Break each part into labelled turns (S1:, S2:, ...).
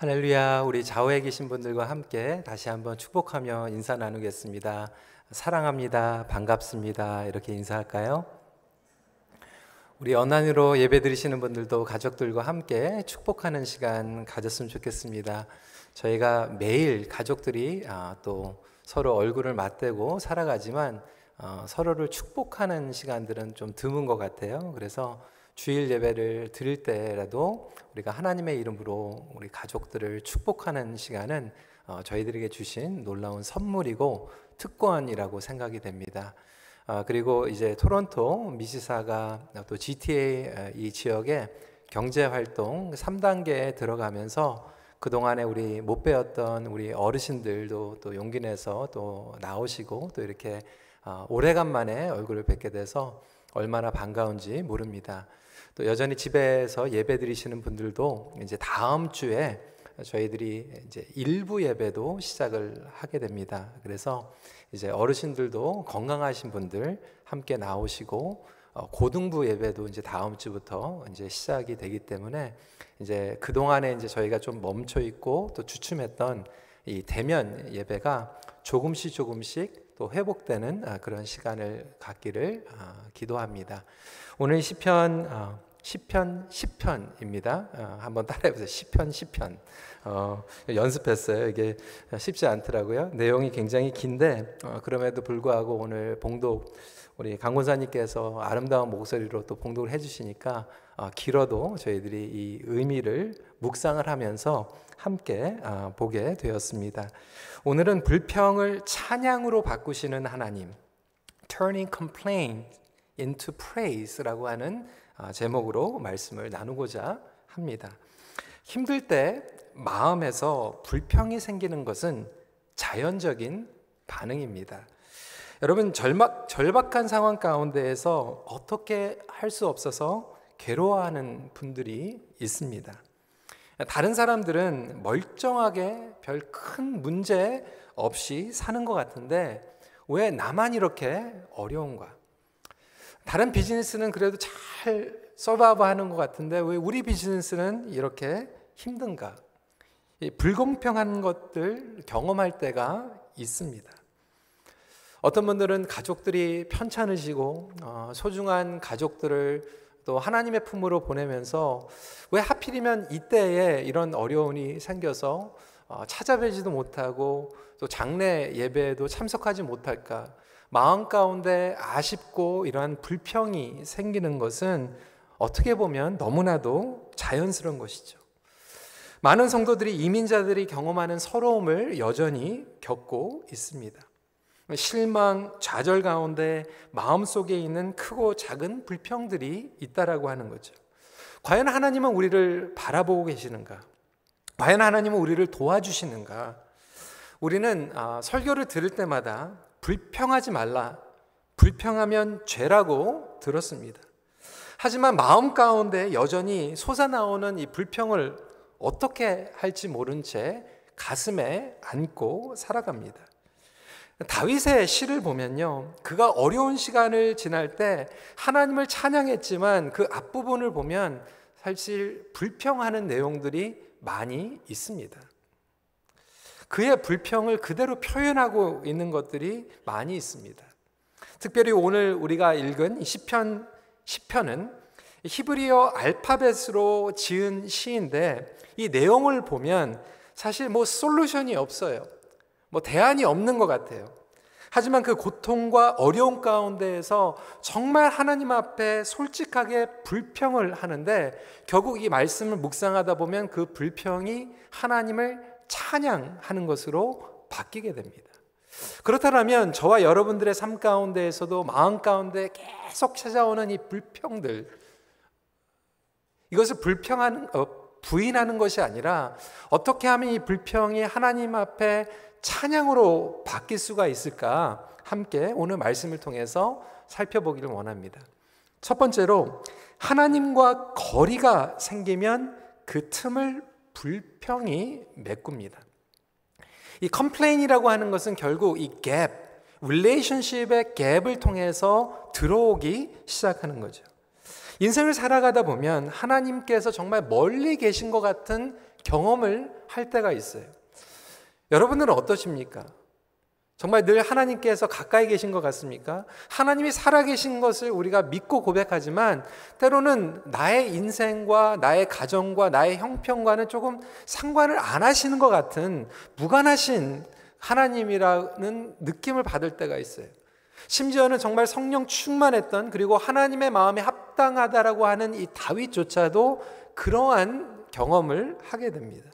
S1: 할렐루야, 우리 좌우에 계신 분들과 함께 다시 한번 축복하며 인사 나누겠습니다. 사랑합니다. 반갑습니다. 이렇게 인사할까요? 우리 언란으로 예배 드리시는 분들도 가족들과 함께 축복하는 시간 가졌으면 좋겠습니다. 저희가 매일 가족들이 아, 또 서로 얼굴을 맞대고 살아가지만 어, 서로를 축복하는 시간들은 좀 드문 것 같아요. 그래서 주일 예배를 드릴 때라도 우리가 하나님의 이름으로 우리 가족들을 축복하는 시간은 어, 저희들에게 주신 놀라운 선물이고 특권이라고 생각이 됩니다. 아, 그리고 이제 토론토 미시사가 또 GTA 이 지역의 경제 활동 3단계에 들어가면서 그동안에 우리 못 배웠던 우리 어르신들도 또 용기 내서 또 나오시고 또 이렇게 어, 오래간만에 얼굴을 뵙게 돼서 얼마나 반가운지 모릅니다. 또 여전히 집에서 예배 드리시는 분들도 이제 다음 주에 저희들이 이제 일부 예배도 시작을 하게 됩니다. 그래서 이제 어르신들도 건강하신 분들 함께 나오시고 어, 고등부 예배도 이제 다음 주부터 이제 시작이 되기 때문에 이제 그 동안에 이제 저희가 좀 멈춰 있고 또 주춤했던 이 대면 예배가 조금씩 조금씩 또 회복되는 아, 그런 시간을 갖기를 아, 기도합니다. 오늘 시편 어, 시편 시편입니다. 어, 한번 따라해 보세요. 시편 시편. 어, 연습했어요. 이게 쉽지 않더라고요. 내용이 굉장히 긴데 어, 그럼에도 불구하고 오늘 봉독 우리 강권사님께서 아름다운 목소리로 또 봉독을 해주시니까 어, 길어도 저희들이 이 의미를 묵상을 하면서 함께 어, 보게 되었습니다. 오늘은 불평을 찬양으로 바꾸시는 하나님, turning complaint into praise라고 하는 아, 제목으로 말씀을 나누고자 합니다. 힘들 때 마음에서 불평이 생기는 것은 자연적인 반응입니다. 여러분 절박, 절박한 상황 가운데에서 어떻게 할 수 없어서 괴로워하는 분들이 있습니다. 다른 사람들은 멀쩡하게 별 큰 문제 없이 사는 것 같은데 왜 나만 이렇게 어려운가? 다른 비즈니스는 그래도 잘 서바이브 하는 것 같은데 왜 우리 비즈니스는 이렇게 힘든가? 불공평한 것들 경험할 때가 있습니다. 어떤 분들은 가족들이 편찮으시고 어, 소중한 가족들을 또 하나님의 품으로 보내면서 왜 하필이면 이때에 이런 어려움이 생겨서 어, 찾아뵈지도 못하고 또 장례 예배에도 참석하지 못할까 마음 가운데 아쉽고 이러한 불평이 생기는 것은 어떻게 보면 너무나도 자연스러운 것이죠. 많은 성도들이 이민자들이 경험하는 서러움을 여전히 겪고 있습니다. 실망, 좌절 가운데 마음속에 있는 크고 작은 불평들이 있다라고 하는 거죠. 과연 하나님은 우리를 바라보고 계시는가? 과연 하나님은 우리를 도와주시는가? 우리는 아, 설교를 들을 때마다 불평하지 말라. 불평하면 죄라고 들었습니다. 하지만 마음 가운데 여전히 솟아나오는 이 불평을 어떻게 할지 모른 채 가슴에 안고 살아갑니다. 다윗의 시를 보면요. 그가 어려운 시간을 지날 때 하나님을 찬양했지만 그 앞부분을 보면 사실 불평하는 내용들이 많이 있습니다. 그의 불평을 그대로 표현하고 있는 것들이 많이 있습니다. 특별히 오늘 우리가 읽은 시편 시편은 히브리어 알파벳으로 지은 시인데 이 내용을 보면 사실 뭐 솔루션이 없어요. 뭐 대안이 없는 것 같아요. 하지만 그 고통과 어려움 가운데에서 정말 하나님 앞에 솔직하게 불평을 하는데 결국 이 말씀을 묵상하다 보면 그 불평이 하나님을 찬양하는 것으로 바뀌게 됩니다. 그렇다면 저와 여러분들의 삶 가운데에서도 마음 가운데 계속 찾아오는 이 불평들 이것을 불평하는 어, 부인하는 것이 아니라 어떻게 하면 이 불평이 하나님 앞에 찬양으로 바뀔 수가 있을까 함께 오늘 말씀을 통해서 살펴보기를 원합니다. 첫 번째로 하나님과 거리가 생기면 그 틈을 불평이 메꿉니다. 이 complain이라고 하는 것은 결국 이 갭, relationship의 갭을 통해서 들어오기 시작하는 거죠. 인생을 살아가다 보면 하나님께서 정말 멀리 계신 것 같은 경험을 할 때가 있어요. 여러분들은 어떠십니까? 정말 늘 하나님께서 가까이 계신 것 같습니까? 하나님이 살아계신 것을 우리가 믿고 고백하지만 때로는 나의 인생과 나의 가정과 나의 형편과는 조금 상관을 안 하시는 것 같은 무관하신 하나님이라는 느낌을 받을 때가 있어요. 심지어는 정말 성령 충만했던 그리고 하나님의 마음에 합당하다라고 하는 이 다윗조차도 그러한 경험을 하게 됩니다.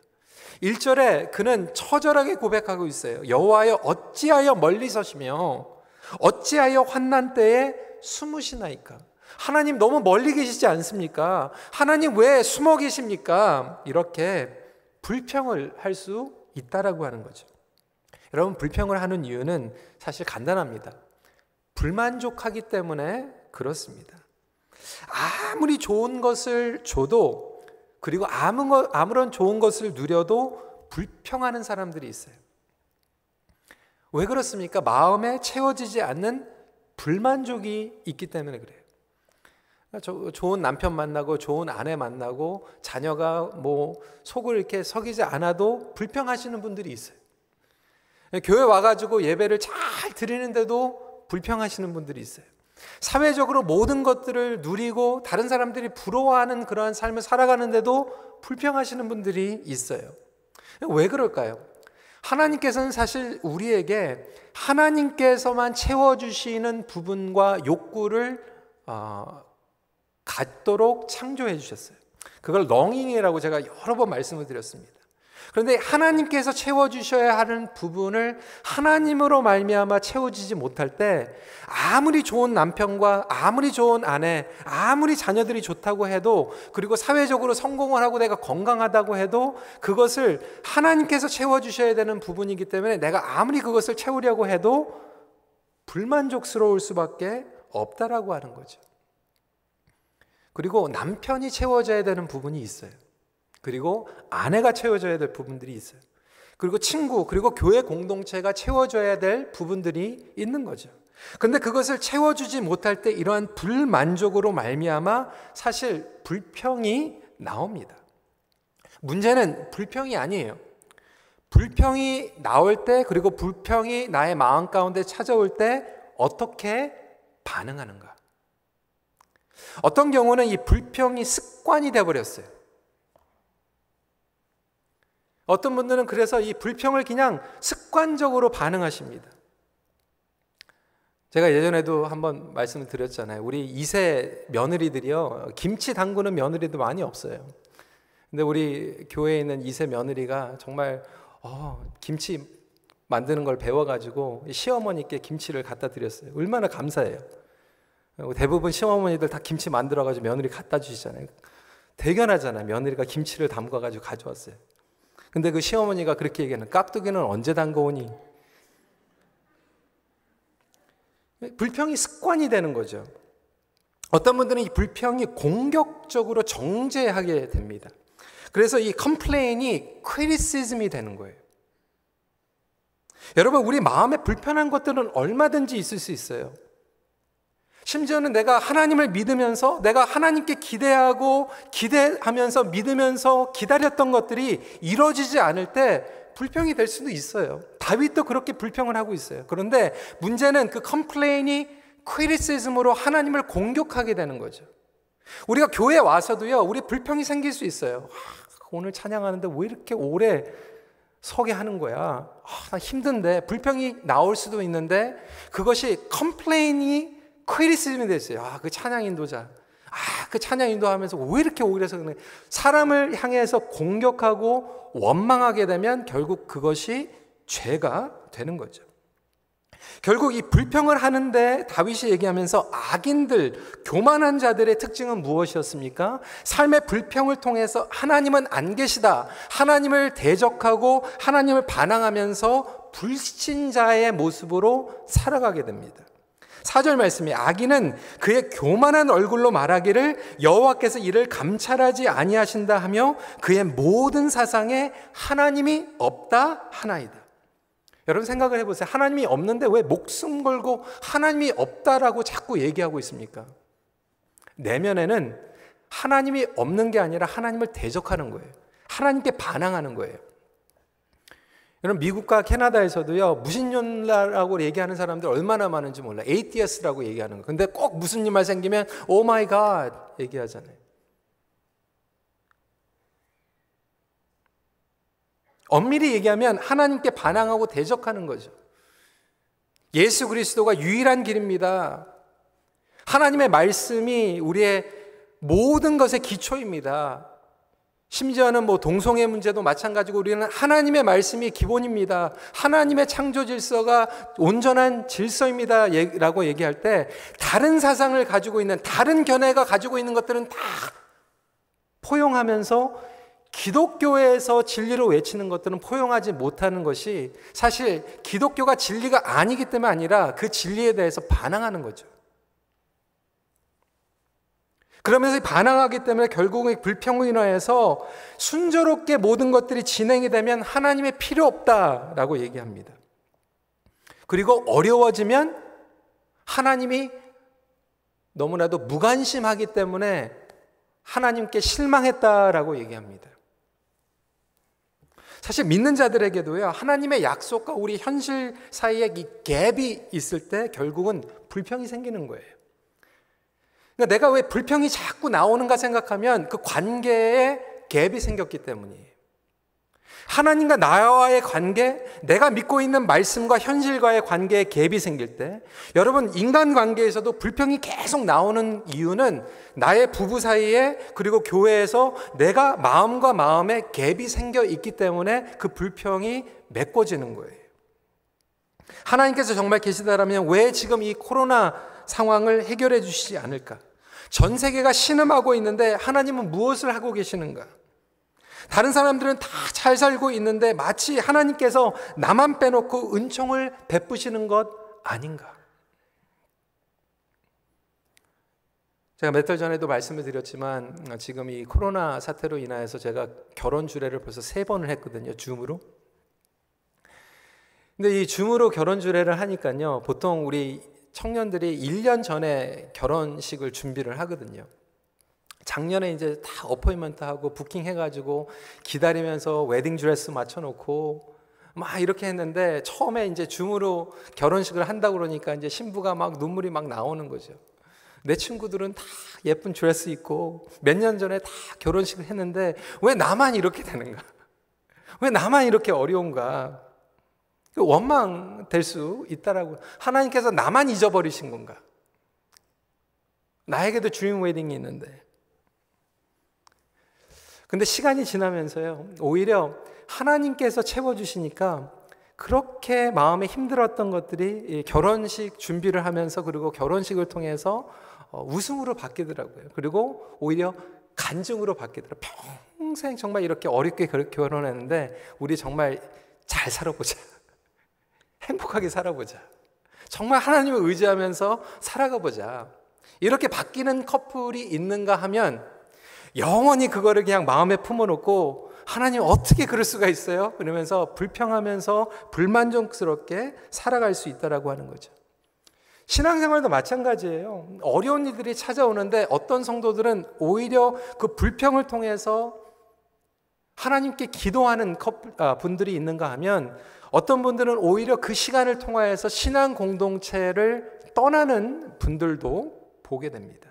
S1: 1절에 그는 처절하게 고백하고 있어요. 여호와여 어찌하여 멀리 서시며 어찌하여 환난 때에 숨으시나이까? 하나님 너무 멀리 계시지 않습니까? 하나님 왜 숨어 계십니까? 이렇게 불평을 할 수 있다라고 하는 거죠. 여러분 불평을 하는 이유는 사실 간단합니다. 불만족하기 때문에 그렇습니다. 아무리 좋은 것을 줘도 그리고 아무런 좋은 것을 누려도 불평하는 사람들이 있어요. 왜 그렇습니까? 마음에 채워지지 않는 불만족이 있기 때문에 그래요. 그러니까 좋은 남편 만나고 좋은 아내 만나고 자녀가 뭐 속을 이렇게 석이지 않아도 불평하시는 분들이 있어요. 교회 와가지고 예배를 잘 드리는데도 불평하시는 분들이 있어요. 사회적으로 모든 것들을 누리고 다른 사람들이 부러워하는 그러한 삶을 살아가는데도 불평하시는 분들이 있어요. 왜 그럴까요? 하나님께서는 사실 우리에게 하나님께서만 채워주시는 부분과 욕구를 어, 갖도록 창조해 주셨어요. 그걸 렁잉이라고 제가 여러 번 말씀을 드렸습니다. 그런데 하나님께서 채워 주셔야 하는 부분을 하나님으로 말미암아 채워지지 못할 때 아무리 좋은 남편과 아무리 좋은 아내, 아무리 자녀들이 좋다고 해도 그리고 사회적으로 성공을 하고 내가 건강하다고 해도 그것을 하나님께서 채워 주셔야 되는 부분이기 때문에 내가 아무리 그것을 채우려고 해도 불만족스러울 수밖에 없다라고 하는 거죠. 그리고 남편이 채워져야 되는 부분이 있어요. 그리고 아내가 채워져야 될 부분들이 있어요. 그리고 친구, 그리고 교회 공동체가 채워줘야 될 부분들이 있는 거죠. 근데 그것을 채워주지 못할 때 이러한 불만족으로 말미암아 사실 불평이 나옵니다. 문제는 불평이 아니에요. 불평이 나올 때 그리고 불평이 나의 마음 가운데 찾아올 때 어떻게 반응하는가? 어떤 경우는 이 불평이 습관이 돼 버렸어요. 어떤 분들은 그래서 이 불평을 그냥 습관적으로 반응하십니다. 제가 예전에도 한번 말씀을 드렸잖아요. 우리 2세 며느리들이요. 김치 담그는 며느리도 많이 없어요. 근데 우리 교회에 있는 2세 며느리가 정말 어, 김치 만드는 걸 배워가지고 시어머니께 김치를 갖다 드렸어요. 얼마나 감사해요. 대부분 시어머니들 다 김치 만들어가지고 며느리 갖다 주시잖아요. 대견하잖아요. 며느리가 김치를 담가가지고 가져왔어요. 근데 그 시어머니가 그렇게 얘기하는 깍두기는 언제 담궈오니? 불평이 습관이 되는 거죠. 어떤 분들은 이 불평이 공격적으로 정죄하게 됩니다. 그래서 이 complain이 criticism이 되는 거예요. 여러분, 우리 마음에 불편한 것들은 얼마든지 있을 수 있어요. 심지어는 내가 하나님을 믿으면서 내가 하나님께 기대하고 기대하면서 믿으면서 기다렸던 것들이 이루어지지 않을 때 불평이 될 수도 있어요. 다윗도 그렇게 불평을 하고 있어요. 그런데 문제는 그 complain이 criticism으로 하나님을 공격하게 되는 거죠. 우리가 교회 와서도요, 우리 불평이 생길 수 있어요. 아, 오늘 찬양하는데 왜 이렇게 오래 서게 하는 거야? 아, 힘든데 불평이 나올 수도 있는데 그것이 complain이 criticism이 됐어요. 아, 그 찬양 인도자. 아, 그 찬양 인도하면서 왜 이렇게 오히려서 그래? 사람을 향해서 공격하고 원망하게 되면 결국 그것이 죄가 되는 거죠. 결국 이 불평을 하는데 다윗이 얘기하면서 악인들, 교만한 자들의 특징은 무엇이었습니까? 삶의 불평을 통해서 하나님은 안 계시다. 하나님을 대적하고 하나님을 반항하면서 불신자의 모습으로 살아가게 됩니다. 4절 말씀이 악인은 그의 교만한 얼굴로 말하기를 여호와께서 이를 감찰하지 아니하신다 하며 그의 모든 사상에 하나님이 없다 하나이다. 여러분 생각을 해보세요. 하나님이 없는데 왜 목숨 걸고 하나님이 없다라고 자꾸 얘기하고 있습니까? 내면에는 하나님이 없는 게 아니라 하나님을 대적하는 거예요. 하나님께 반항하는 거예요. 여러분 미국과 캐나다에서도요 무신론자라고 얘기하는 사람들 얼마나 많은지 몰라. atheist라고 얘기하는 거. 근데 꼭 무슨 일만 생기면 oh my God 얘기하잖아요. 엄밀히 얘기하면 하나님께 반항하고 대적하는 거죠. 예수 그리스도가 유일한 길입니다. 하나님의 말씀이 우리의 모든 것의 기초입니다. 심지어는 뭐 동성애 문제도 마찬가지고 우리는 하나님의 말씀이 기본입니다. 하나님의 창조 질서가 온전한 질서입니다. 라고 얘기할 때 다른 사상을 가지고 있는 다른 견해가 가지고 있는 것들은 다 포용하면서 기독교에서 진리로 외치는 것들은 포용하지 못하는 것이 사실 기독교가 진리가 아니기 때문에 아니라 그 진리에 대해서 반항하는 거죠. 그러면서 반항하기 때문에 결국은 불평으로 인하여서 순조롭게 모든 것들이 진행이 되면 하나님의 필요 없다라고 얘기합니다. 그리고 어려워지면 하나님이 너무나도 무관심하기 때문에 하나님께 실망했다라고 얘기합니다. 사실 믿는 자들에게도요, 하나님의 약속과 우리 현실 사이에 이 갭이 있을 때 결국은 불평이 생기는 거예요. 그러니까 내가 왜 불평이 자꾸 나오는가 생각하면 그 관계에 갭이 생겼기 때문이에요. 하나님과 나와의 관계, 내가 믿고 있는 말씀과 현실과의 관계에 갭이 생길 때, 여러분, 인간 관계에서도 불평이 계속 나오는 이유는 나의 부부 사이에 그리고 교회에서 내가 마음과 마음에 갭이 생겨 있기 때문에 그 불평이 메꿔지는 거예요. 하나님께서 정말 계시다라면 왜 지금 이 코로나 상황을 해결해 주시지 않을까? 전 세계가 신음하고 있는데 하나님은 무엇을 하고 계시는가? 다른 사람들은 다 잘 살고 있는데 마치 하나님께서 나만 빼놓고 은총을 베푸시는 것 아닌가? 제가 몇 달 전에도 말씀을 드렸지만 지금 이 코로나 사태로 인하여서 제가 결혼 주례를 벌써 세 번을 했거든요. 줌으로. 근데 이 줌으로 결혼 주례를 하니까요. 보통 우리 청년들이 1년 전에 결혼식을 준비를 하거든요. 작년에 이제 다 appointment 하고 부킹 해가지고 기다리면서 웨딩 드레스 맞춰놓고 막 이렇게 했는데 처음에 이제 줌으로 결혼식을 한다 그러니까 이제 신부가 막 눈물이 막 나오는 거죠. 내 친구들은 다 예쁜 드레스 입고 몇 년 전에 다 결혼식을 했는데 왜 나만 이렇게 되는가? 왜 나만 이렇게 어려운가? 원망될 수 있다라고. 하나님께서 나만 잊어버리신 건가? 나에게도 주임 웨딩이 있는데. 근데 시간이 지나면서요, 오히려 하나님께서 채워주시니까 그렇게 마음에 힘들었던 것들이 결혼식 준비를 하면서 그리고 결혼식을 통해서 어, 웃음으로 바뀌더라고요. 그리고 오히려 간증으로 바뀌더라고요. 평생 정말 이렇게 어렵게 결혼했는데 우리 정말 잘 살아보자. 행복하게 살아보자. 정말 하나님을 의지하면서 살아가 보자. 이렇게 바뀌는 커플이 있는가 하면 영원히 그거를 그냥 마음에 품어놓고 하나님 어떻게 그럴 수가 있어요? 그러면서 불평하면서 불만족스럽게 살아갈 수 있다라고 하는 거죠. 신앙생활도 마찬가지예요. 어려운 일들이 찾아오는데 어떤 성도들은 오히려 그 불평을 통해서 하나님께 기도하는 아, 분들이 있는가 하면 어떤 분들은 오히려 그 시간을 통하여서 신앙 공동체를 떠나는 분들도 보게 됩니다.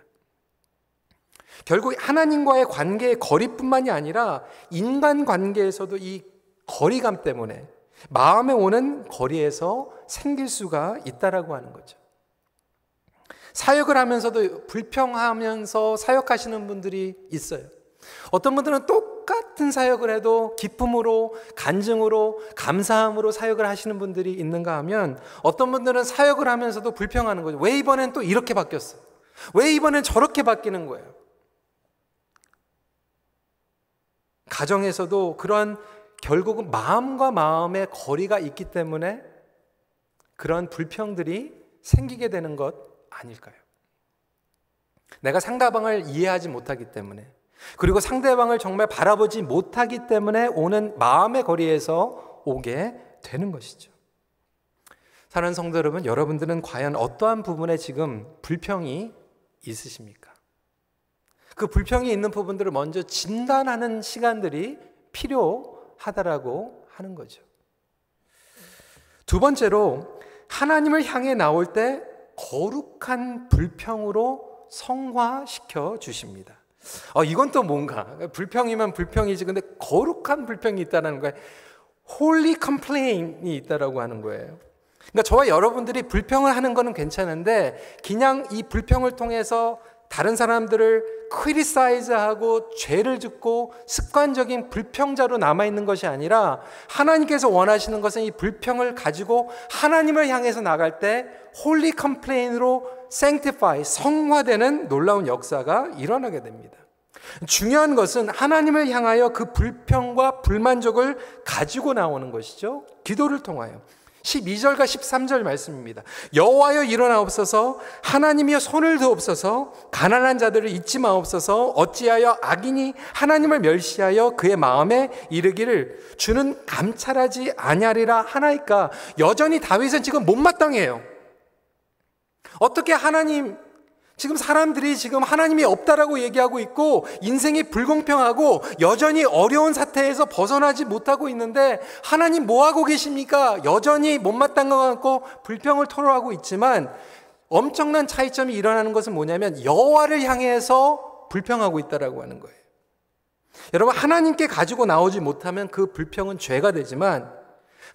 S1: 결국 하나님과의 관계의 거리뿐만이 아니라 인간 관계에서도 이 거리감 때문에 마음에 오는 거리에서 생길 수가 있다라고 하는 거죠. 사역을 하면서도 불평하면서 사역하시는 분들이 있어요. 어떤 분들은 똑 같은 사역을 해도 기쁨으로, 간증으로, 감사함으로 사역을 하시는 분들이 있는가 하면 어떤 분들은 사역을 하면서도 불평하는 거죠. 왜 이번엔 또 이렇게 바뀌었어? 왜 이번엔 저렇게 바뀌는 거예요? 가정에서도 그런 결국은 마음과 마음의 거리가 있기 때문에 그런 불평들이 생기게 되는 것 아닐까요? 내가 상대방을 이해하지 못하기 때문에 그리고 상대방을 정말 바라보지 못하기 때문에 오는 마음의 거리에서 오게 되는 것이죠. 사는 성도 여러분, 여러분들은 과연 어떠한 부분에 지금 불평이 있으십니까? 그 불평이 있는 부분들을 먼저 진단하는 시간들이 필요하다라고 하는 거죠. 두 번째로 하나님을 향해 나올 때 거룩한 불평으로 성화시켜 주십니다. 어, 이건 또 뭔가 불평이면 불평이지 근데 거룩한 불평이 있다는 거예요. holy complaint이 있다라고 하는 거예요. 그러니까 저와 여러분들이 불평을 하는 거는 괜찮은데 그냥 이 불평을 통해서 다른 사람들을 criticize하고 죄를 짓고 습관적인 불평자로 남아 있는 것이 아니라 하나님께서 원하시는 것은 이 불평을 가지고 하나님을 향해서 나갈 때 holy complain으로 sanctify 성화되는 놀라운 역사가 일어나게 됩니다. 중요한 것은 하나님을 향하여 그 불평과 불만족을 가지고 나오는 것이죠. 기도를 통하여. 12절과 13절 말씀입니다. 여호와여 일어나옵소서 하나님이여 손을 드옵소서 가난한 자들을 잊지 마옵소서 어찌하여 악인이 하나님을 멸시하여 그의 마음에 이르기를 주는 감찰하지 아니하리라 하나이까 여전히 다윗은 지금 못마땅해요. 어떻게 하나님 지금 사람들이 지금 하나님이 없다라고 얘기하고 있고 인생이 불공평하고 여전히 어려운 사태에서 벗어나지 못하고 있는데 하나님 뭐 하고 계십니까? 여전히 못마땅한 것 같고 불평을 토로하고 있지만 엄청난 차이점이 일어나는 것은 뭐냐면 여호와를 향해서 불평하고 있다라고 하는 거예요. 여러분 하나님께 가지고 나오지 못하면 그 불평은 죄가 되지만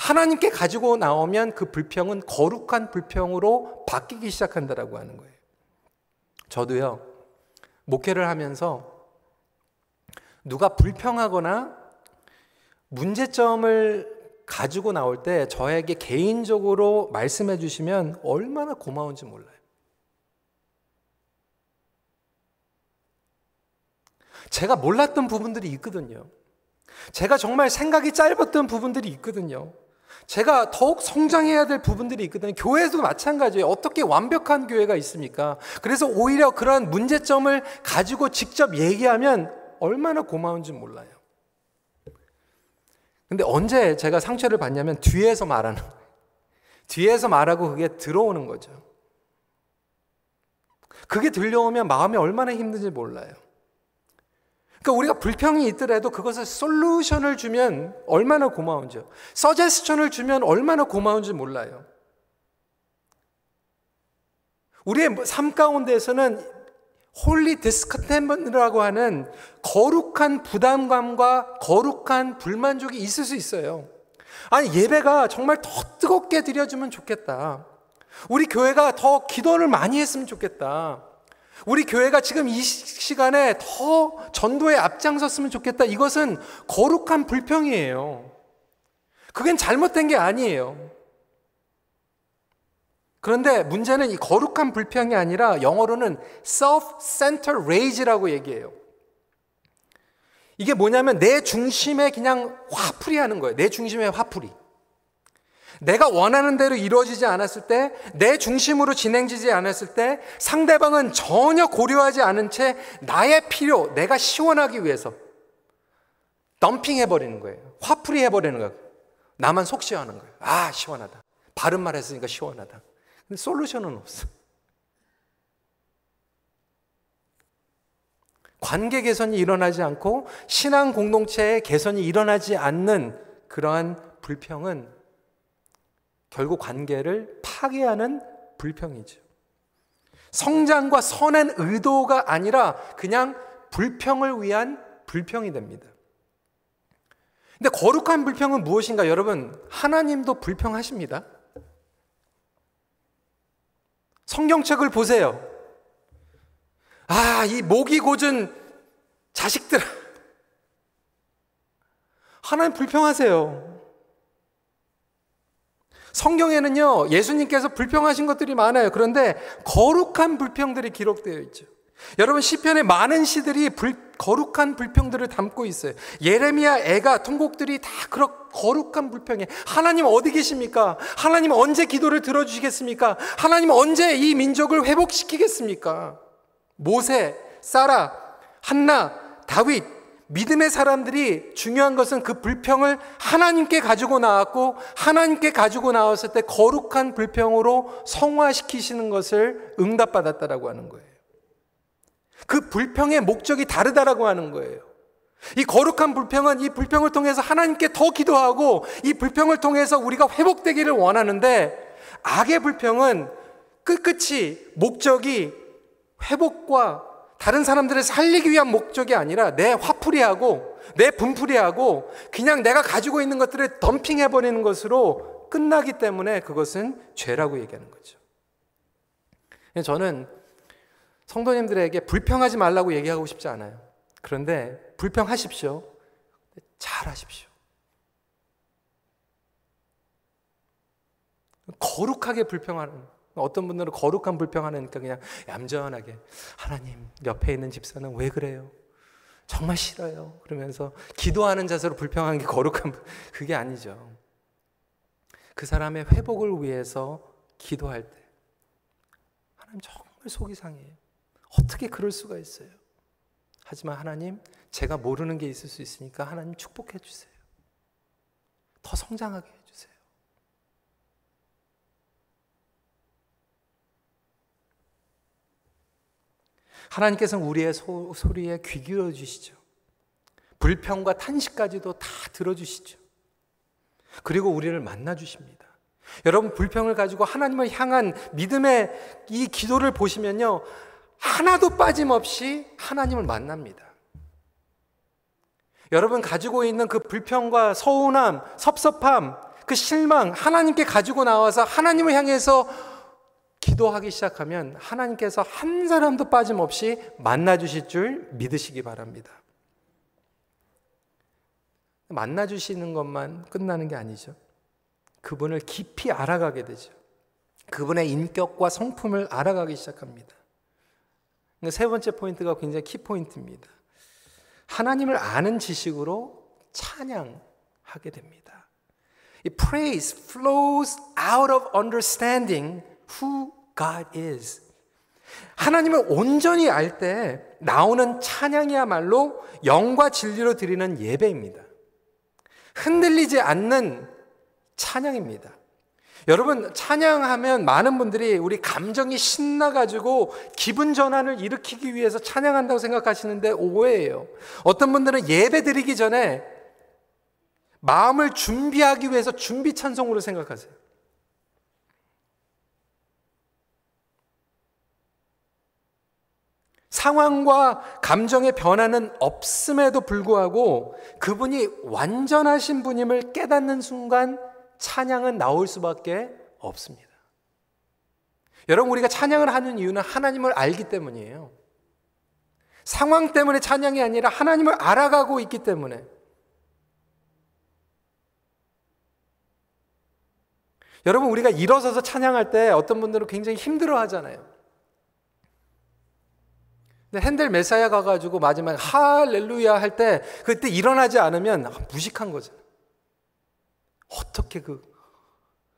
S1: 하나님께 가지고 나오면 그 불평은 거룩한 불평으로 바뀌기 시작한다라고 하는 거예요. 저도요, 목회를 하면서 누가 불평하거나 문제점을 가지고 나올 때 저에게 개인적으로 말씀해 주시면 얼마나 고마운지 몰라요. 제가 몰랐던 부분들이 있거든요. 제가 정말 생각이 짧았던 부분들이 있거든요. 제가 더욱 성장해야 될 부분들이 있거든요. 교회도 마찬가지예요. 어떻게 완벽한 교회가 있습니까? 그래서 오히려 그런 문제점을 가지고 직접 얘기하면 얼마나 고마운지 몰라요. 근데 언제 제가 상처를 받냐면 뒤에서 말하는. 뒤에서 말하고 그게 들어오는 거죠. 그게 들려오면 마음이 얼마나 힘든지 몰라요. 그러니까 우리가 불평이 있더라도 그것을 solution을 주면 얼마나 고마운지요. 서제스천을 주면 얼마나 고마운지 몰라요. 우리의 삶 가운데에서는 holy discontent이라고 하는 거룩한 부담감과 거룩한 불만족이 있을 수 있어요. 아니 예배가 정말 더 뜨겁게 드려주면 좋겠다. 우리 교회가 더 기도를 많이 했으면 좋겠다. 우리 교회가 지금 이 시간에 더 전도에 앞장섰으면 좋겠다. 이것은 거룩한 불평이에요. 그게 잘못된 게 아니에요. 그런데 문제는 이 거룩한 불평이 아니라 영어로는 self-centered rage라고 얘기해요. 이게 뭐냐면 내 중심에 그냥 화풀이 하는 거예요. 내 중심에 화풀이. 내가 원하는 대로 이루어지지 않았을 때, 내 중심으로 진행되지 않았을 때, 상대방은 전혀 고려하지 않은 채 나의 필요, 내가 시원하기 위해서 덤핑해버리는 거예요. 화풀이 해버리는 거예요. 나만 속 시원한 거예요. 아, 시원하다. 바른 말 했으니까 시원하다. 근데 솔루션은 없어. 관계 개선이 일어나지 않고 신앙 공동체의 개선이 일어나지 않는 그러한 불평은 결국 관계를 파괴하는 불평이죠. 성장과 선한 의도가 아니라 그냥 불평을 위한 불평이 됩니다. 근데 거룩한 불평은 무엇인가? 여러분, 하나님도 불평하십니다. 성경책을 보세요. 아, 이 목이 고준 자식들. 하나님 불평하세요. 성경에는요, 예수님께서 불평하신 것들이 많아요. 그런데 거룩한 불평들이 기록되어 있죠. 여러분, 시편에 많은 시들이 불, 거룩한 불평들을 담고 있어요. 예레미야, 애가, 통곡들이 다 그런 거룩한 불평에 하나님 어디 계십니까? 하나님 언제 기도를 들어 주시겠습니까? 하나님 언제 이 민족을 회복시키겠습니까? 모세, 사라, 한나, 다윗, 믿음의 사람들이 중요한 것은 그 불평을 하나님께 가지고 나왔고 하나님께 가지고 나왔을 때 거룩한 불평으로 성화시키시는 것을 응답받았다라고 하는 거예요. 그 불평의 목적이 다르다라고 하는 거예요. 이 거룩한 불평은 이 불평을 통해서 하나님께 더 기도하고 이 불평을 통해서 우리가 회복되기를 원하는데 악의 불평은 끝끝이 목적이 회복과 다른 사람들을 살리기 위한 목적이 아니라 내 화풀이하고 내 분풀이하고 그냥 내가 가지고 있는 것들을 덤핑해버리는 것으로 끝나기 때문에 그것은 죄라고 얘기하는 거죠. 저는 성도님들에게 불평하지 말라고 얘기하고 싶지 않아요. 그런데 불평하십시오. 잘 하십시오. 거룩하게 불평하는 어떤 분들은 거룩한 불평하니까 그냥 얌전하게 하나님 옆에 있는 집사는 왜 그래요? 정말 싫어요. 그러면서 기도하는 자세로 불평한 게 거룩한 그게 아니죠. 그 사람의 회복을 위해서 기도할 때 하나님 정말 속이 상해요. 어떻게 그럴 수가 있어요? 하지만 하나님 제가 모르는 게 있을 수 있으니까 하나님 축복해 주세요. 더 성장하게 해 주세요. 하나님께서는 우리의 소, 소리에 귀 기울여 주시죠. 불평과 탄식까지도 다 들어주시죠. 그리고 우리를 만나 주십니다. 여러분 불평을 가지고 하나님을 향한 믿음의 이 기도를 보시면요. 하나도 빠짐없이 하나님을 만납니다. 여러분 가지고 있는 그 불평과 서운함, 섭섭함, 그 실망 하나님께 가지고 나와서 하나님을 향해서 기도하기 시작하면 하나님께서 한 사람도 빠짐없이 만나 주실 줄 믿으시기 바랍니다. 만나 주시는 것만 끝나는 게 아니죠. 그분을 깊이 알아가게 되죠. 그분의 인격과 성품을 알아가기 시작합니다. 세 번째 포인트가 굉장히 키포인트입니다. 하나님을 아는 지식으로 찬양하게 됩니다. 이 praise flows out of understanding who God is. 하나님을 온전히 알 때 나오는 찬양이야말로 영과 진리로 드리는 예배입니다. 흔들리지 않는 찬양입니다. 여러분, 찬양하면 많은 분들이 우리 감정이 신나가지고 기분 전환을 일으키기 위해서 찬양한다고 생각하시는데 오해예요. 어떤 분들은 예배 드리기 전에 마음을 준비하기 위해서 준비 찬송으로 생각하세요. 상황과 감정의 변화는 없음에도 불구하고 그분이 완전하신 분임을 깨닫는 순간 찬양은 나올 수밖에 없습니다. 여러분, 우리가 찬양을 하는 이유는 하나님을 알기 때문이에요. 상황 때문에 찬양이 아니라 하나님을 알아가고 있기 때문에. 여러분, 우리가 일어서서 찬양할 때 어떤 분들은 굉장히 힘들어 하잖아요. 근데 핸델 메사야 가가지고 마지막 할렐루야 할 때 그때 일어나지 않으면 무식한 거죠. 어떻게 그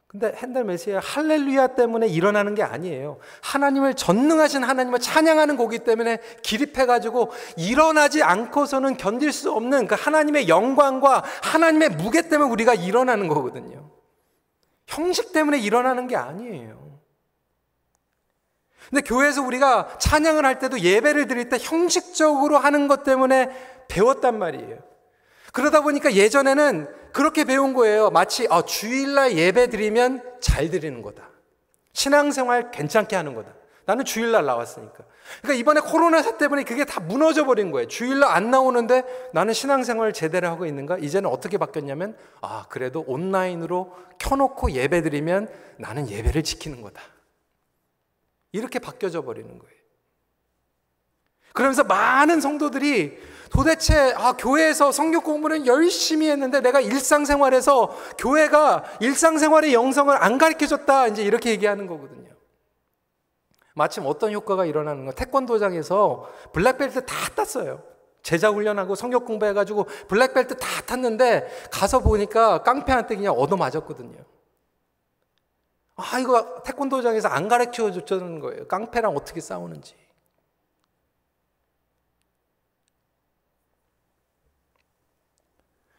S1: 근데 핸델 메시아 할렐루야 때문에 일어나는 게 아니에요. 하나님을 전능하신 하나님을 찬양하는 곡이 때문에 기립해 가지고 일어나지 않고서는 견딜 수 없는 그 하나님의 영광과 하나님의 무게 때문에 우리가 일어나는 거거든요. 형식 때문에 일어나는 게 아니에요. 근데 교회에서 우리가 찬양을 할 때도 예배를 드릴 때 형식적으로 하는 것 때문에 배웠단 말이에요. 그러다 보니까 예전에는 그렇게 배운 거예요. 마치 아, 주일날 예배 드리면 잘 드리는 거다. 신앙생활 괜찮게 하는 거다. 나는 주일날 나왔으니까. 그러니까 이번에 코로나 사 때문에 그게 다 무너져 버린 거예요. 주일날 안 나오는데 나는 신앙생활 제대로 하고 있는가? 이제는 어떻게 바뀌었냐면 아, 그래도 온라인으로 켜놓고 예배 드리면 나는 예배를 지키는 거다. 이렇게 바뀌어져 버리는 거예요. 그러면서 많은 성도들이 도대체 아, 교회에서 성경 공부는 열심히 했는데 내가 일상생활에서 교회가 일상생활의 영성을 안 가르쳐 줬다 이제 이렇게 얘기하는 거거든요. 마침 어떤 효과가 일어나는 거 태권도장에서 블랙벨트 다 땄어요. 제자 훈련하고 성경 공부해가지고 블랙벨트 다 탔는데 가서 보니까 깡패한테 그냥 얻어 맞았거든요. 아 이거 태권도장에서 안 가르쳐 줬다는 거예요. 깡패랑 어떻게 싸우는지.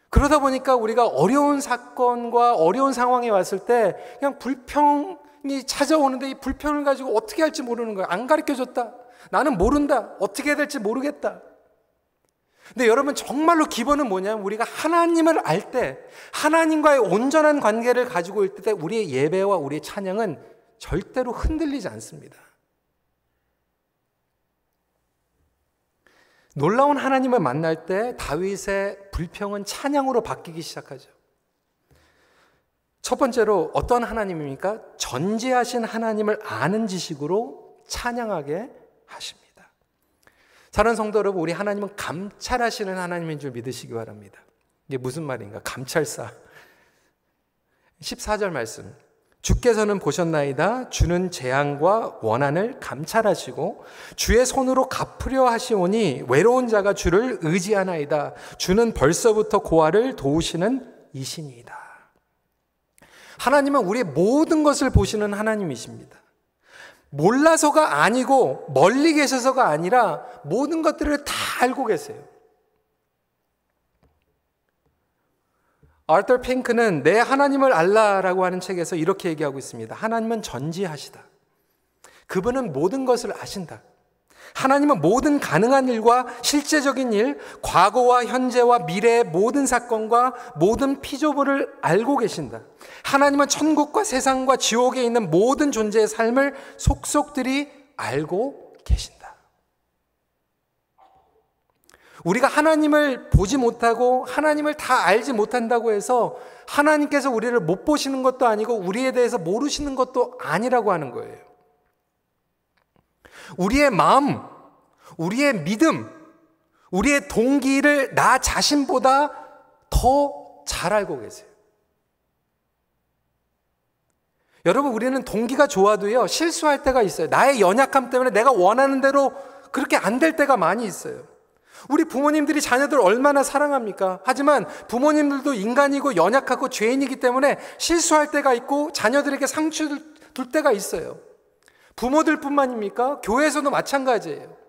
S1: 그러다 보니까 우리가 어려운 사건과 어려운 상황에 왔을 때 그냥 불평이 찾아오는데 이 불평을 가지고 어떻게 할지 모르는 거예요. 안 가르쳐 줬다. 나는 모른다. 어떻게 해야 될지 모르겠다. 근데 여러분 정말로 기본은 뭐냐면 우리가 하나님을 알 때, 하나님과의 온전한 관계를 가지고 있을 때 우리의 예배와 우리의 찬양은 절대로 흔들리지 않습니다. 놀라운 하나님을 만날 때 다윗의 불평은 찬양으로 바뀌기 시작하죠. 첫 번째로 어떤 하나님입니까? 전지하신 하나님을 아는 지식으로 찬양하게 하십니다. 사랑하는 성도 여러분, 우리 하나님은 감찰하시는 하나님인 줄 믿으시기 바랍니다. 이게 무슨 말인가? 감찰사. 14절 말씀. 주께서는 보셨나이다. 주는 재앙과 원한을 감찰하시고 주의 손으로 갚으려 하시오니 외로운 자가 주를 의지하나이다. 주는 벌써부터 고아를 도우시는 이신이다. 하나님은 우리의 모든 것을 보시는 하나님이십니다. 몰라서가 아니고 멀리 계셔서가 아니라 모든 것들을 다 알고 계세요. 아르터 핑크는 내 하나님을 알라라고 하는 책에서 이렇게 얘기하고 있습니다. 하나님은 전지하시다. 그분은 모든 것을 아신다. 하나님은 모든 가능한 일과 실제적인 일, 과거와 현재와 미래의 모든 사건과 모든 피조물을 알고 계신다. 하나님은 천국과 세상과 지옥에 있는 모든 존재의 삶을 속속들이 알고 계신다. 우리가 하나님을 보지 못하고 하나님을 다 알지 못한다고 해서 하나님께서 우리를 못 보시는 것도 아니고 우리에 대해서 모르시는 것도 아니라고 하는 거예요. 우리의 마음, 우리의 믿음, 우리의 동기를 나 자신보다 더 잘 알고 계세요. 여러분, 우리는 동기가 좋아도요, 실수할 때가 있어요. 나의 연약함 때문에 내가 원하는 대로 그렇게 안 될 때가 많이 있어요. 우리 부모님들이 자녀들 얼마나 사랑합니까? 하지만 부모님들도 인간이고 연약하고 죄인이기 때문에 실수할 때가 있고 자녀들에게 상처를 둘 때가 있어요. 부모들뿐만입니까? 교회에서도 마찬가지예요.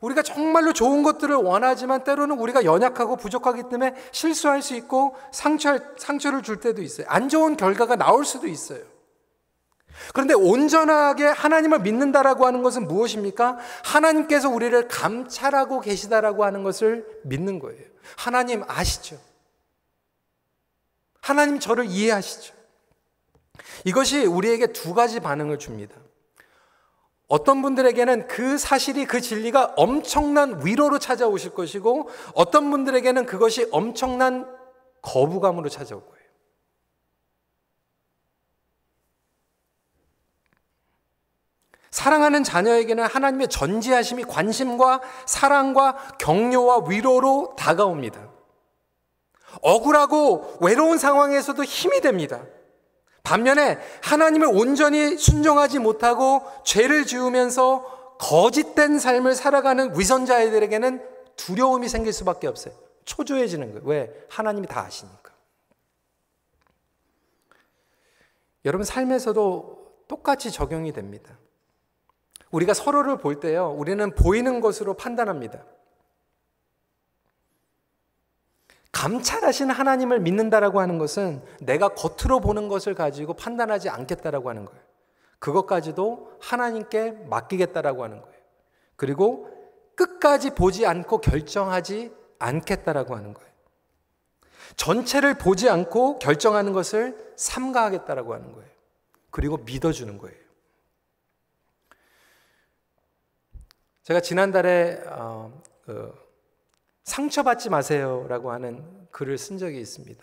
S1: 우리가 정말로 좋은 것들을 원하지만 때로는 우리가 연약하고 부족하기 때문에 실수할 수 있고 상처, 상처를 줄 때도 있어요. 안 좋은 결과가 나올 수도 있어요. 그런데 온전하게 하나님을 믿는다라고 하는 것은 무엇입니까? 하나님께서 우리를 감찰하고 계시다라고 하는 것을 믿는 거예요. 하나님 아시죠? 하나님 저를 이해하시죠? 이것이 우리에게 두 가지 반응을 줍니다. 어떤 분들에게는 그 사실이 그 진리가 엄청난 위로로 찾아오실 것이고 어떤 분들에게는 그것이 엄청난 거부감으로 찾아올 거예요. 사랑하는 자녀에게는 하나님의 전지하심이 관심과 사랑과 격려와 위로로 다가옵니다. 억울하고 외로운 상황에서도 힘이 됩니다. 반면에 하나님을 온전히 순종하지 못하고 죄를 지으면서 거짓된 삶을 살아가는 위선자들에게는 두려움이 생길 수밖에 없어요. 초조해지는 거예요. 왜? 하나님이 다 아시니까. 여러분 삶에서도 똑같이 적용이 됩니다. 우리가 서로를 볼 때요, 우리는 보이는 것으로 판단합니다. 감찰하신 하나님을 믿는다라고 하는 것은 내가 겉으로 보는 것을 가지고 판단하지 않겠다라고 하는 거예요. 그것까지도 하나님께 맡기겠다라고 하는 거예요. 그리고 끝까지 보지 않고 결정하지 않겠다라고 하는 거예요. 전체를 보지 않고 결정하는 것을 삼가하겠다라고 하는 거예요. 그리고 믿어주는 거예요. 제가 지난달에 어, 그 상처받지 마세요라고 하는 글을 쓴 적이 있습니다.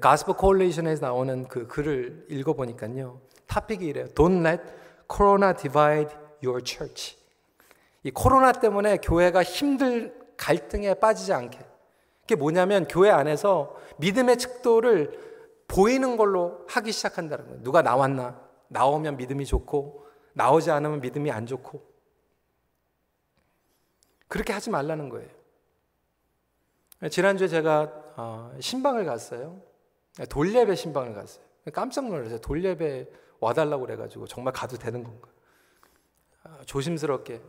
S1: 가스퍼 콜레이션에서 나오는 그 글을 읽어보니까요. 타픽이 이래요. Don't let Corona divide your church. 이 코로나 때문에 교회가 힘들 갈등에 빠지지 않게. 그게 뭐냐면 교회 안에서 믿음의 측도를 보이는 걸로 하기 시작한다는 거예요. 누가 나왔나? 나오면 믿음이 좋고, 나오지 않으면 믿음이 안 좋고. 그렇게 하지 말라는 거예요. 지난주에 제가 어, 신방을 갔어요. 돌예배 신방을 갔어요. 깜짝 놀랐어요. 돌예배 와달라고 그래가지고 정말 가도 되는 건가? 아, 조심스럽게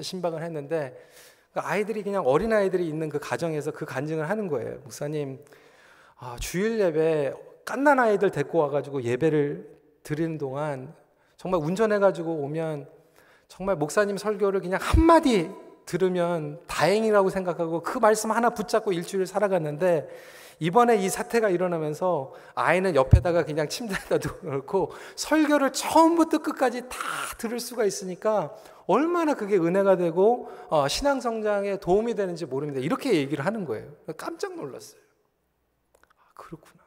S1: 신방을 했는데 그 아이들이 그냥 어린 아이들이 있는 그 가정에서 그 간증을 하는 거예요. 목사님 아, 주일 예배 깐난 아이들 데리고 와가지고 예배를 드리는 동안 정말 운전해가지고 오면 정말 목사님 설교를 그냥 한마디 들으면 다행이라고 생각하고 그 말씀 하나 붙잡고 일주일 살아갔는데 이번에 이 사태가 일어나면서 아이는 옆에다가 그냥 침대에다 놓고 설교를 처음부터 끝까지 다 들을 수가 있으니까 얼마나 그게 은혜가 되고 어, 신앙 성장에 도움이 되는지 모릅니다. 이렇게 얘기를 하는 거예요. 깜짝 놀랐어요. 아, 그렇구나.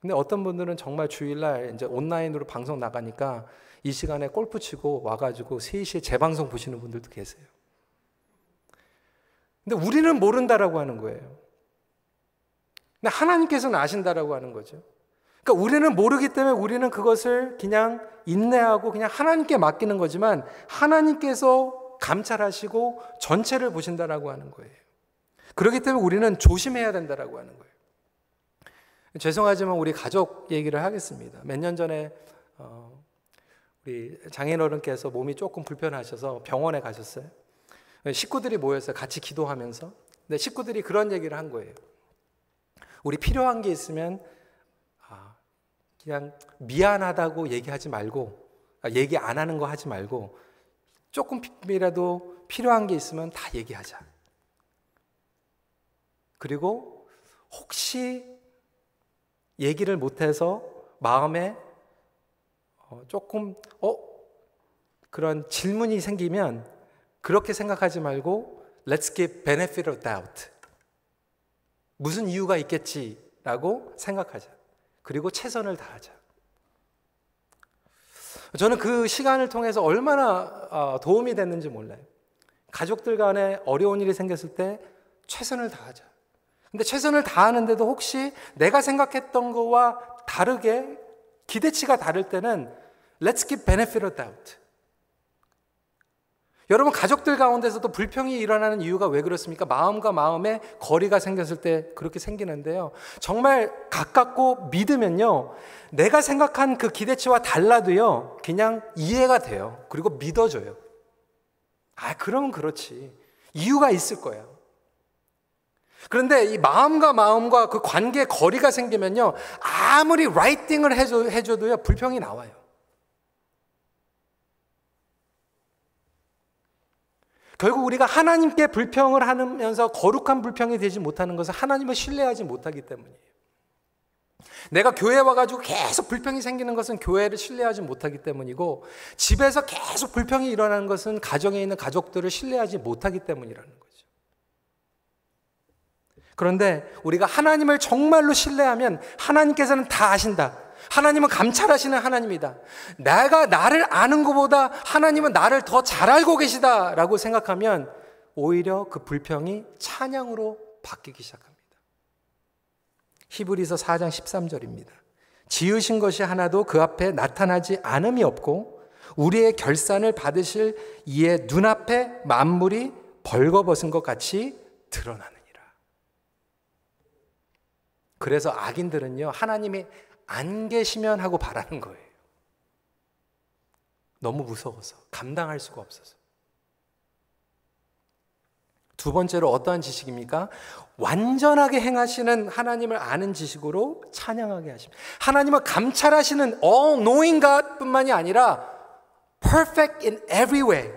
S1: 근데 어떤 분들은 정말 주일날 이제 온라인으로 방송 나가니까 이 시간에 골프 치고 와가지고 3시에 재방송 보시는 분들도 계세요. 근데 우리는 모른다라고 하는 거예요. 근데 하나님께서는 아신다라고 하는 거죠. 그러니까 우리는 모르기 때문에 우리는 그것을 그냥 인내하고 그냥 하나님께 맡기는 거지만 하나님께서 감찰하시고 전체를 보신다라고 하는 거예요. 그렇기 때문에 우리는 조심해야 된다라고 하는 거예요. 죄송하지만 우리 가족 얘기를 하겠습니다. 몇 년 전에 어, 우리 장인어른께서 몸이 조금 불편하셔서 병원에 가셨어요. 식구들이 모여서 같이 기도하면서 근데 식구들이 그런 얘기를 한 거예요. 우리 필요한 게 있으면 아, 그냥 미안하다고 얘기하지 말고 아, 얘기 안 하는 거 하지 말고 조금이라도 필요한 게 있으면 다 얘기하자. 그리고 혹시 얘기를 못해서 마음에 어, 조금 어 그런 질문이 생기면 그렇게 생각하지 말고 let's give benefit of doubt. 무슨 이유가 있겠지라고 생각하자. 그리고 최선을 다하자. 저는 그 시간을 통해서 얼마나 어, 도움이 됐는지 몰라요. 가족들 간에 어려운 일이 생겼을 때 최선을 다하자. 근데 최선을 다하는데도 혹시 내가 생각했던 거와 다르게 기대치가 다를 때는 let's give benefit of doubt. 여러분 가족들 가운데서도 불평이 일어나는 이유가 왜 그렇습니까? 마음과 마음의 거리가 생겼을 때 그렇게 생기는데요. 정말 가깝고 믿으면요. 내가 생각한 그 기대치와 달라도요. 그냥 이해가 돼요. 그리고 믿어줘요. 아, 그러면 그렇지. 이유가 있을 거예요. 그런데 이 마음과 마음과 그 관계 거리가 생기면요. 아무리 라이팅을 해줘, 해줘도요. 불평이 나와요. 결국 우리가 하나님께 불평을 하면서 거룩한 불평이 되지 못하는 것은 하나님을 신뢰하지 못하기 때문이에요. 내가 교회 와가지고 계속 불평이 생기는 것은 교회를 신뢰하지 못하기 때문이고 집에서 계속 불평이 일어나는 것은 가정에 있는 가족들을 신뢰하지 못하기 때문이라는 거죠. 그런데 우리가 하나님을 정말로 신뢰하면 하나님께서는 다 아신다. 하나님은 감찰하시는 하나님이다. 내가 나를 아는 것보다 하나님은 나를 더 잘 알고 계시다라고 생각하면 오히려 그 불평이 찬양으로 바뀌기 시작합니다. 히브리서 4장 13절입니다. 지으신 것이 하나도 그 앞에 나타나지 않음이 없고 우리의 결산을 받으실 이의 눈앞에 만물이 벌거벗은 것 같이 드러나느니라. 그래서 악인들은요, 하나님이 안 계시면 하고 바라는 거예요. 너무 무서워서, 감당할 수가 없어서. 두 번째로 어떠한 지식입니까? 완전하게 행하시는 하나님을 아는 지식으로 찬양하게 하십니다. 하나님을 감찰하시는 all knowing God 뿐만이 아니라 perfect in every way.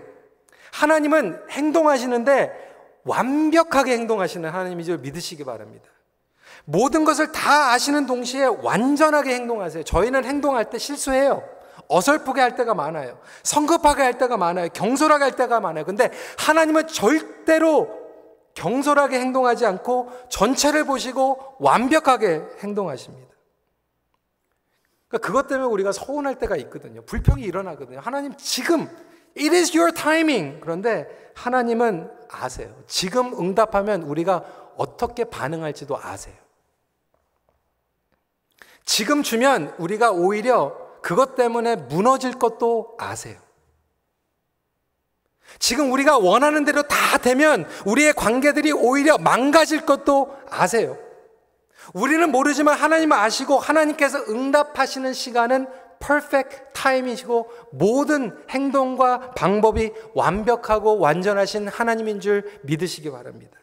S1: 하나님은 행동하시는데 완벽하게 행동하시는 하나님이죠. 믿으시기 바랍니다. 모든 것을 다 아시는 동시에 완전하게 행동하세요. 저희는 행동할 때 실수해요. 어설프게 할 때가 많아요. 성급하게 할 때가 많아요. 경솔하게 할 때가 많아요. 근데 하나님은 절대로 경솔하게 행동하지 않고 전체를 보시고 완벽하게 행동하십니다. 그러니까 그것 때문에 우리가 서운할 때가 있거든요. 불평이 일어나거든요. 하나님 지금 it is your timing. 그런데 하나님은 아세요. 지금 응답하면 우리가 어떻게 반응할지도 아세요. 지금 주면 우리가 오히려 그것 때문에 무너질 것도 아세요. 지금 우리가 원하는 대로 다 되면 우리의 관계들이 오히려 망가질 것도 아세요. 우리는 모르지만 하나님은 아시고 하나님께서 응답하시는 시간은 퍼펙트 타임이시고 모든 행동과 방법이 완벽하고 완전하신 하나님인 줄 믿으시기 바랍니다.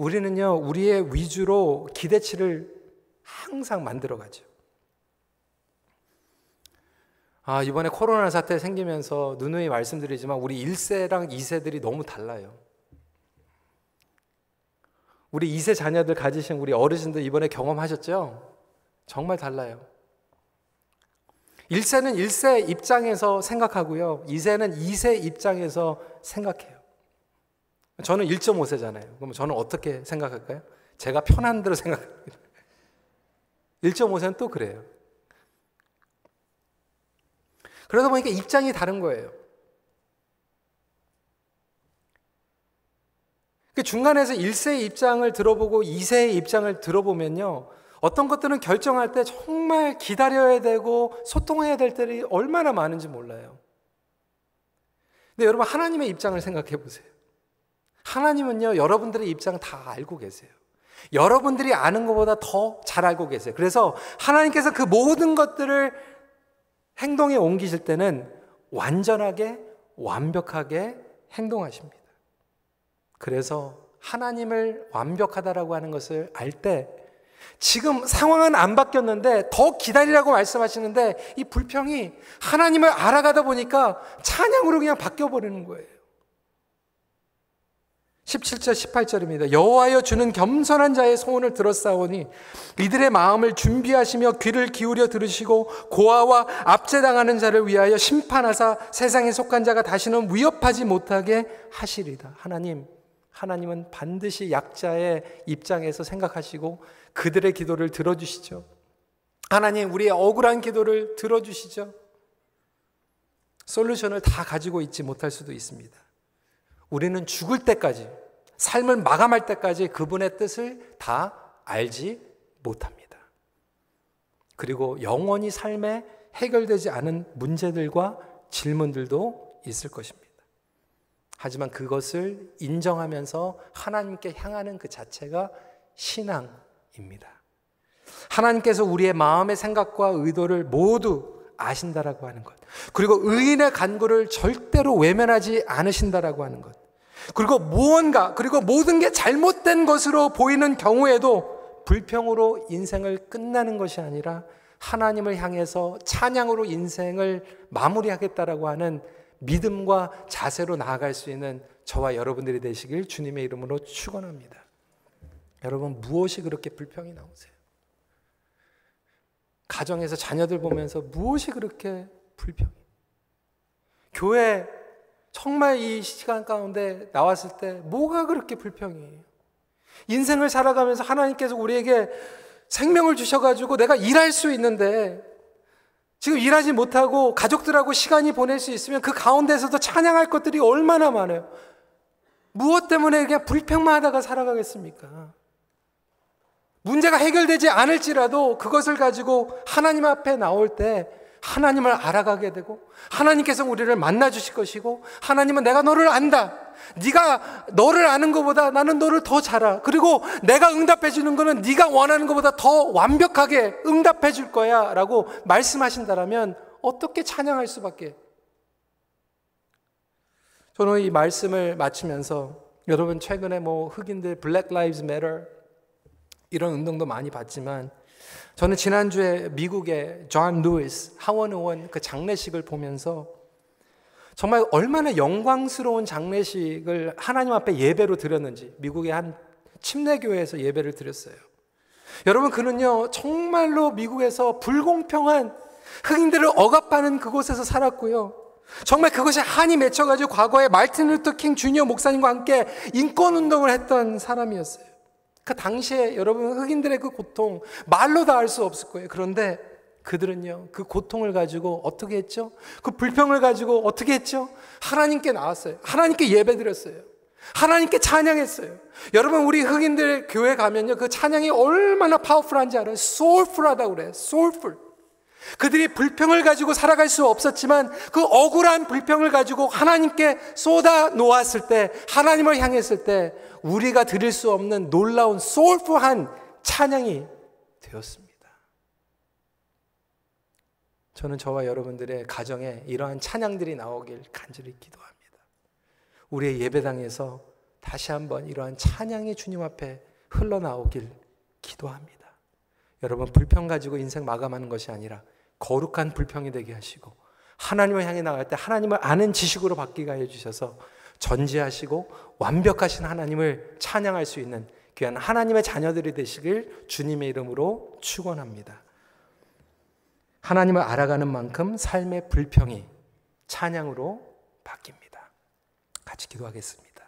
S1: 우리는요, 우리의 위주로 기대치를 항상 만들어 가죠. 아, 이번에 코로나 사태 생기면서 누누이 말씀드리지만 우리 1세랑 2세들이 너무 달라요. 우리 2세 자녀들 가지신 우리 어르신들 이번에 경험하셨죠? 정말 달라요. 1세는 1세 입장에서 생각하고요. 2세는 2세 입장에서 생각해요. 저는 1.5세잖아요. 그럼 저는 어떻게 생각할까요? 제가 편한 대로 생각합니다. 1.5세는 또 그래요. 그러다 보니까 입장이 다른 거예요. 그 중간에서 1세의 입장을 들어보고 2세의 입장을 들어보면요. 어떤 것들은 결정할 때 정말 기다려야 되고 소통해야 될 때이 얼마나 많은지 몰라요. 근데 여러분 하나님의 입장을 생각해 보세요. 하나님은요, 여러분들의 입장 다 알고 계세요. 여러분들이 아는 것보다 더 잘 알고 계세요. 그래서 하나님께서 그 모든 것들을 행동에 옮기실 때는 완전하게, 완벽하게 행동하십니다. 그래서 하나님을 완벽하다라고 하는 것을 알 때, 지금 상황은 안 바뀌었는데 더 기다리라고 말씀하시는데 이 불평이 하나님을 알아가다 보니까 찬양으로 그냥 바뀌어버리는 거예요. 17절 18절입니다. 여호와여 주는 겸손한 자의 소원을 들었사오니 이들의 마음을 준비하시며 귀를 기울여 들으시고 고아와 압제당하는 자를 위하여 심판하사 세상에 속한 자가 다시는 위협하지 못하게 하시리다. 하나님, 하나님은 반드시 약자의 입장에서 생각하시고 그들의 기도를 들어주시죠. 하나님, 우리의 억울한 기도를 들어주시죠. 솔루션을 다 가지고 있지 못할 수도 있습니다. 우리는 죽을 때까지, 삶을 마감할 때까지 그분의 뜻을 다 알지 못합니다. 그리고 영원히 삶에 해결되지 않은 문제들과 질문들도 있을 것입니다. 하지만 그것을 인정하면서 하나님께 향하는 그 자체가 신앙입니다. 하나님께서 우리의 마음의 생각과 의도를 모두 아신다라고 하는 것. 그리고 의인의 간구를 절대로 외면하지 않으신다라고 하는 것. 그리고 무언가, 그리고 모든 게 잘못된 것으로 보이는 경우에도 불평으로 인생을 끝나는 것이 아니라 하나님을 향해서 찬양으로 인생을 마무리하겠다라고 하는 믿음과 자세로 나아갈 수 있는 저와 여러분들이 되시길 주님의 이름으로 축원합니다. 여러분 무엇이 그렇게 불평이 나오세요? 가정에서 자녀들 보면서 무엇이 그렇게 불평이? 교회 정말 이 시간 가운데 나왔을 때 뭐가 그렇게 불평이에요? 인생을 살아가면서 하나님께서 우리에게 생명을 주셔가지고 내가 일할 수 있는데 지금 일하지 못하고 가족들하고 시간이 보낼 수 있으면 그 가운데서도 찬양할 것들이 얼마나 많아요. 무엇 때문에 그냥 불평만 하다가 살아가겠습니까? 문제가 해결되지 않을지라도 그것을 가지고 하나님 앞에 나올 때 하나님을 알아가게 되고 하나님께서 우리를 만나 주실 것이고 하나님은 내가 너를 안다. 네가 너를 아는 것보다 나는 너를 더 잘 알아. 그리고 내가 응답해 주는 거는 네가 원하는 것보다 더 완벽하게 응답해 줄 거야라고 말씀하신다라면 어떻게 찬양할 수밖에 저는 이 말씀을 마치면서 여러분 최근에 뭐 흑인들 Black Lives Matter 이런 운동도 많이 봤지만 저는 지난주에 미국의 존 루이스 하원 의원 그 장례식을 보면서 정말 얼마나 영광스러운 장례식을 하나님 앞에 예배로 드렸는지 미국의 한 침례교회에서 예배를 드렸어요. 여러분 그는요 정말로 미국에서 불공평한 흑인들을 억압하는 그곳에서 살았고요. 정말 그것이 한이 맺혀가지고 과거에 말틴 루터 킹 주니어 목사님과 함께 인권 운동을 했던 사람이었어요. 그 당시에 여러분 흑인들의 그 고통 말로 다 알 수 없을 거예요. 그런데 그들은요 그 고통을 가지고 어떻게 했죠? 그 불평을 가지고 어떻게 했죠? 하나님께 나왔어요. 하나님께 예배 드렸어요. 하나님께 찬양했어요. 여러분 우리 흑인들 교회 가면요 그 찬양이 얼마나 파워풀한지 알아요? 소울풀하다고 그래요. 소울풀. 그들이 불평을 가지고 살아갈 수 없었지만 그 억울한 불평을 가지고 하나님께 쏟아 놓았을 때 하나님을 향했을 때 우리가 드릴 수 없는 놀라운 소울풀한 찬양이 되었습니다. 저는 저와 여러분들의 가정에 이러한 찬양들이 나오길 간절히 기도합니다. 우리의 예배당에서 다시 한번 이러한 찬양이 주님 앞에 흘러나오길 기도합니다. 여러분 불평 가지고 인생 마감하는 것이 아니라 거룩한 불평이 되게 하시고 하나님을 향해 나갈 때 하나님을 아는 지식으로 바뀌게 해 주셔서 전지하시고 완벽하신 하나님을 찬양할 수 있는 귀한 하나님의 자녀들이 되시길 주님의 이름으로 축원합니다. 하나님을 알아가는 만큼 삶의 불평이 찬양으로 바뀝니다. 같이 기도하겠습니다.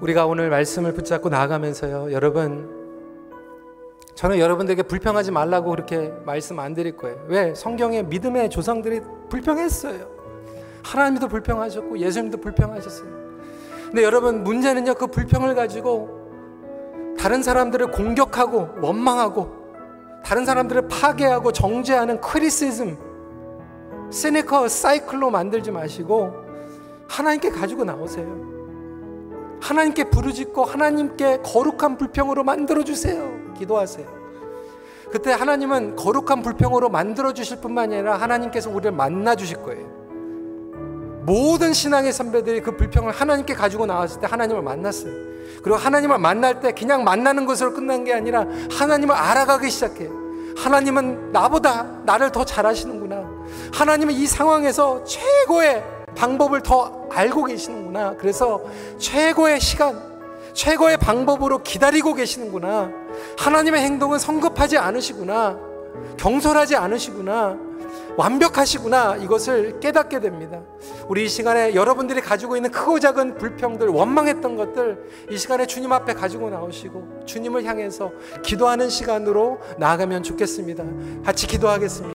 S1: 우리가 오늘 말씀을 붙잡고 나아가면서요, 여러분, 저는 여러분들에게 불평하지 말라고 그렇게 말씀 안 드릴 거예요. 왜? 성경에 믿음의 조상들이 불평했어요. 하나님도 불평하셨고 예수님도 불평하셨어요. 근데 여러분 문제는요 그 불평을 가지고 다른 사람들을 공격하고 원망하고 다른 사람들을 파괴하고 정죄하는 크리시즘, 시니커 사이클로 만들지 마시고 하나님께 가지고 나오세요. 하나님께 부르짖고 하나님께 거룩한 불평으로 만들어 주세요. 기도하세요. 그때 하나님은 거룩한 불평으로 만들어 주실 뿐만 아니라 하나님께서 우리를 만나 주실 거예요. 모든 신앙의 선배들이 그 불평을 하나님께 가지고 나왔을 때 하나님을 만났어요. 그리고 하나님을 만날 때 그냥 만나는 것으로 끝난 게 아니라 하나님을 알아가기 시작해요. 하나님은 나보다 나를 더 잘하시는구나. 하나님은 이 상황에서 최고의 방법을 더 알고 계시는구나. 그래서 최고의 시간, 최고의 방법으로 기다리고 계시는구나. 하나님의 행동은 성급하지 않으시구나. 경솔하지 않으시구나. 완벽하시구나. 이것을 깨닫게 됩니다. 우리 이 시간에 여러분들이 가지고 있는 크고 작은 불평들, 원망했던 것들 이 시간에 주님 앞에 가지고 나오시고 주님을 향해서 기도하는 시간으로 나아가면 좋겠습니다. 같이 기도하겠습니다.